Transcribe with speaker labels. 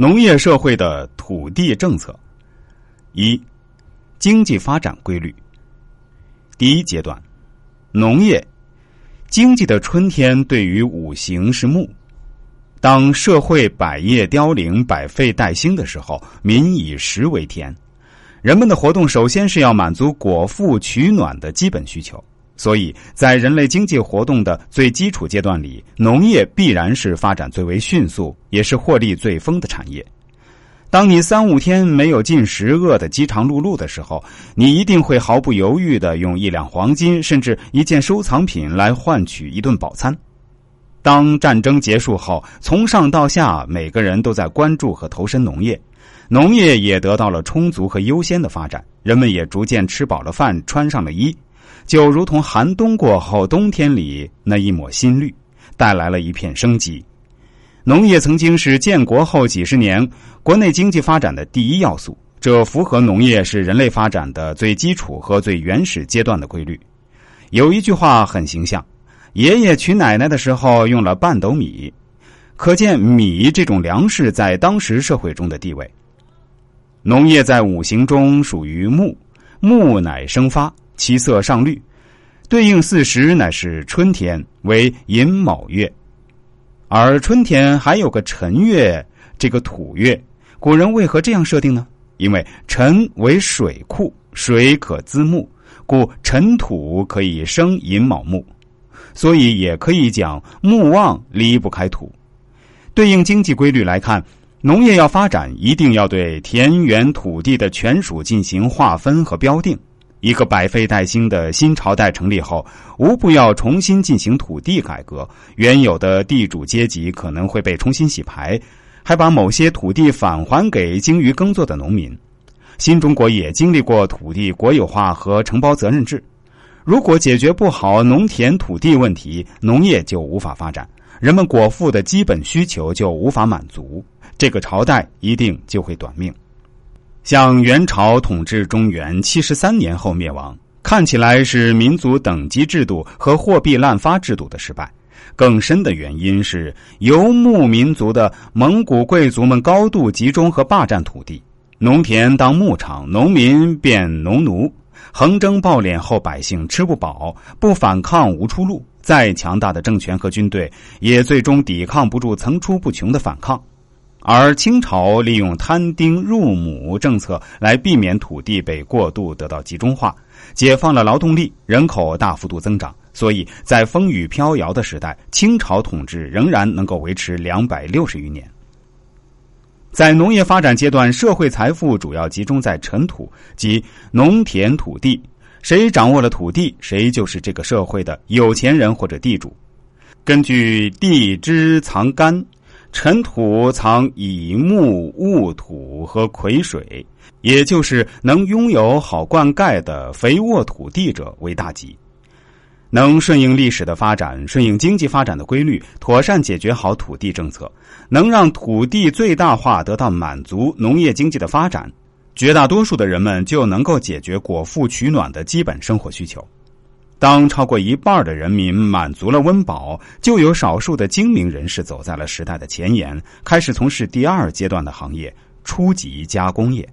Speaker 1: 农业社会的土地政策。一、经济发展规律。第一阶段，农业经济的春天对于五行是木。当社会百业凋零、百废待兴的时候，民以食为天，人们的活动首先是要满足果腹取暖的基本需求。所以在人类经济活动的最基础阶段里，农业必然是发展最为迅速，也是获利最丰的产业。当你三五天没有进食，饿得饥肠辘辘的时候，你一定会毫不犹豫的用一两黄金，甚至一件收藏品来换取一顿饱餐。当战争结束后，从上到下，每个人都在关注和投身农业，农业也得到了充足和优先的发展，人们也逐渐吃饱了饭，穿上了衣。就如同寒冬过后，冬天里那一抹新绿，带来了一片生机。农业曾经是建国后几十年国内经济发展的第一要素，这符合农业是人类发展的最基础和最原始阶段的规律。有一句话很形象：“爷爷娶奶奶的时候用了半斗米”，可见米这种粮食在当时社会中的地位。农业在五行中属于木，木乃生发。七色上绿，对应四时乃是春天，为寅卯月。而春天还有个辰月，这个土月。古人为何这样设定呢？因为辰为水库，水可滋木，故辰土可以生寅卯木，所以也可以讲木旺离不开土。对应经济规律来看，农业要发展，一定要对田园土地的权属进行划分和标定。一个百废待兴的新朝代成立后，无不要重新进行土地改革，原有的地主阶级可能会被重新洗牌，还把某些土地返还给精于耕作的农民。新中国也经历过土地国有化和承包责任制。如果解决不好农田土地问题，农业就无法发展，人们果腹的基本需求就无法满足，这个朝代一定就会短命。像元朝统治中原七十三年后灭亡，看起来是民族等级制度和货币滥发制度的失败。更深的原因是游牧民族的蒙古贵族们高度集中和霸占土地，农田当牧场，农民变农奴，横征暴敛后，百姓吃不饱，不反抗无出路。再强大的政权和军队，也最终抵抗不住层出不穷的反抗。而清朝利用摊丁入亩政策来避免土地被过度得到集中化，解放了劳动力，人口大幅度增长。所以在风雨飘摇的时代，清朝统治仍然能够维持两百六十余年。在农业发展阶段，社会财富主要集中在尘土及农田土地，谁掌握了土地，谁就是这个社会的有钱人或者地主。根据地支藏干。尘土藏以木、戊土和癸水，也就是能拥有好灌溉的肥沃土地者为大吉。能顺应历史的发展，顺应经济发展的规律，妥善解决好土地政策，能让土地最大化得到满足，农业经济的发展，绝大多数的人们就能够解决果腹取暖的基本生活需求。当超过一半的人民满足了温饱，就有少数的精明人士走在了时代的前沿，开始从事第二阶段的行业——初级加工业。